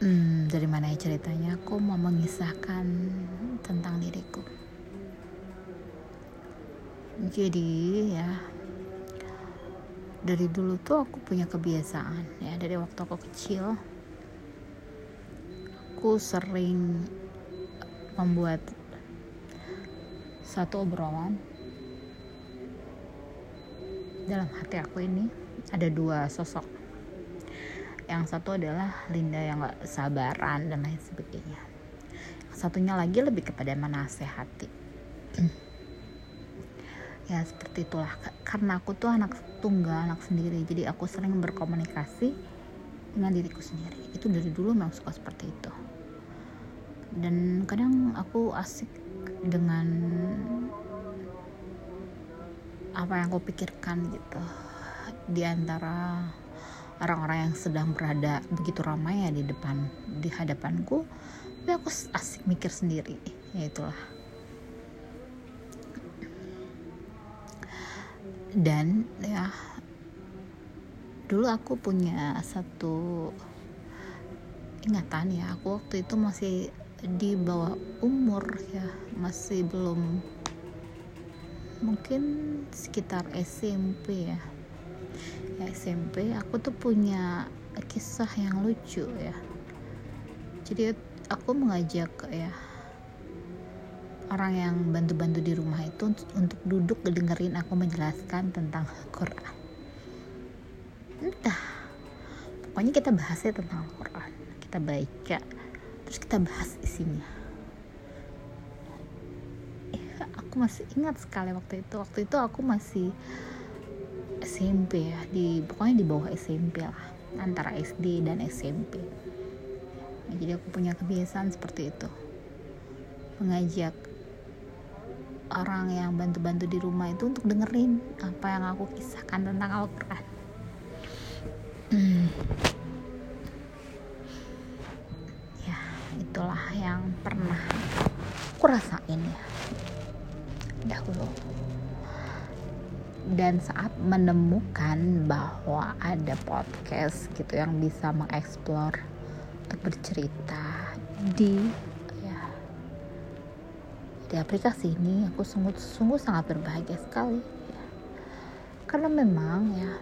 hmm, dari mana ya ceritanya? Aku mau mengisahkan tentang diriku. Jadi ya dari dulu tuh aku punya kebiasaan ya dari waktu aku kecil aku sering membuat satu obrolan. Dalam hati aku ini ada dua sosok yang satu adalah Linda yang gak sabaran dan lain sebagainya. Satunya lagi lebih kepada menasehati. Ya seperti itulah. Karena aku tuh anak tunggal anak sendiri. Jadi aku sering berkomunikasi dengan diriku sendiri. Itu dari dulu memang suka seperti itu. Dan kadang aku asik dengan apa yang aku pikirkan gitu. Di antara orang-orang yang sedang berada begitu ramai ya di depan di hadapanku tapi aku asik mikir sendiri ya itulah. Dan ya dulu aku punya satu ingatan ya aku waktu itu masih di bawah umur ya masih belum mungkin sekitar SMP ya SMP aku tuh punya kisah yang lucu ya. Jadi aku mengajak ya orang yang bantu-bantu di rumah itu untuk duduk dengerin aku menjelaskan tentang Quran entah pokoknya kita bahasnya tentang Quran kita baca terus kita bahas isinya. Ya, aku masih ingat sekali waktu itu. Waktu itu aku masih SMP ya di pokoknya di bawah SMP lah antara SD dan SMP ya, jadi aku punya kebiasaan seperti itu. Mengajak orang yang bantu-bantu di rumah itu untuk dengerin apa yang aku kisahkan tentang Al-Quran. Hmm. ya itulah yang pernah aku rasain ya dan saat menemukan bahwa ada podcast gitu yang bisa mengeksplor untuk bercerita di ya di aplikasi ini aku sungguh sungguh sangat berbahagia sekali ya. karena memang ya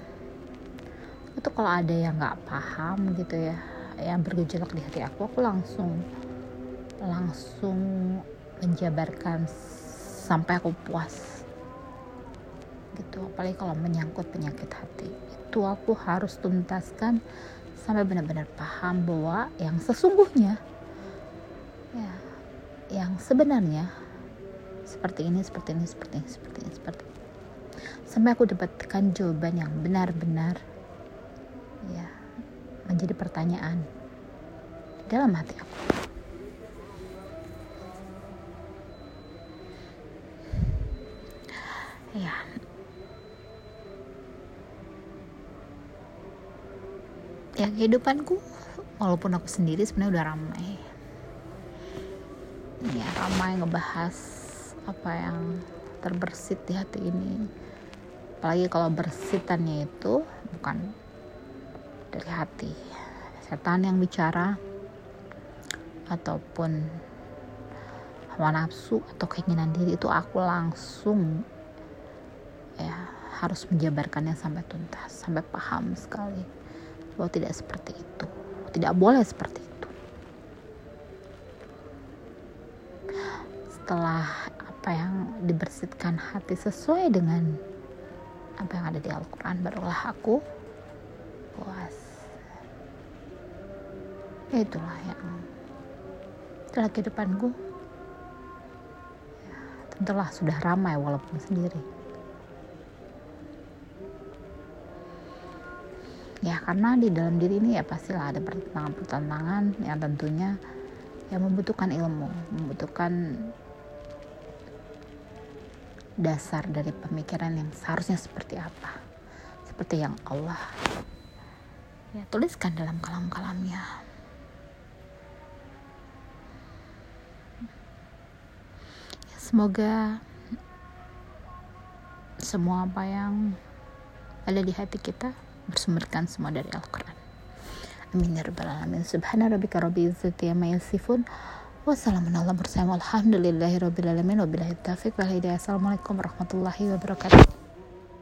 itu kalau ada yang nggak paham gitu ya yang bergejolak di hati aku aku langsung langsung menjabarkan sampai aku puas gitu. Apalagi kalau menyangkut penyakit hati. Itu aku harus tuntaskan sampai benar-benar paham bahwa yang sesungguhnya ya yang sebenarnya seperti ini seperti ini seperti ini seperti ini seperti ini. Sampai aku dapatkan jawaban yang benar-benar ya menjadi pertanyaan dalam hati aku. Ya ya kehidupanku walaupun aku sendiri sebenarnya udah ramai. Ya ramai ngebahas apa yang terbersit di hati ini. Apalagi kalau bersitannya itu bukan dari hati. Setan yang bicara ataupun hawa nafsu atau keinginan diri itu aku langsung ya harus menjabarkannya sampai tuntas sampai paham sekali bahwa tidak seperti itu. Tidak boleh seperti itu. Setelah apa yang dibersihkan hati sesuai dengan apa yang ada di Al-Quran barulah aku puas. Itulah yang itulah kehidupanku. Ya, tentulah sudah ramai walaupun sendiri ya karena di dalam diri ini ya pastilah ada pertentangan-pertentangan. Yang tentunya ya membutuhkan ilmu membutuhkan dasar dari pemikiran yang seharusnya seperti apa. Seperti yang Allah ya tuliskan dalam kalam-kalamnya. Ya, semoga semua apa yang ada di hati kita bersumberkan semua dari Al-Quran. Amin ya rabbal alamin. Subhana rabbika rabbil izzati amma yasifun. Wassalamualaikum warahmatullahi wabarakatuh warahmatullahi wabarakatuh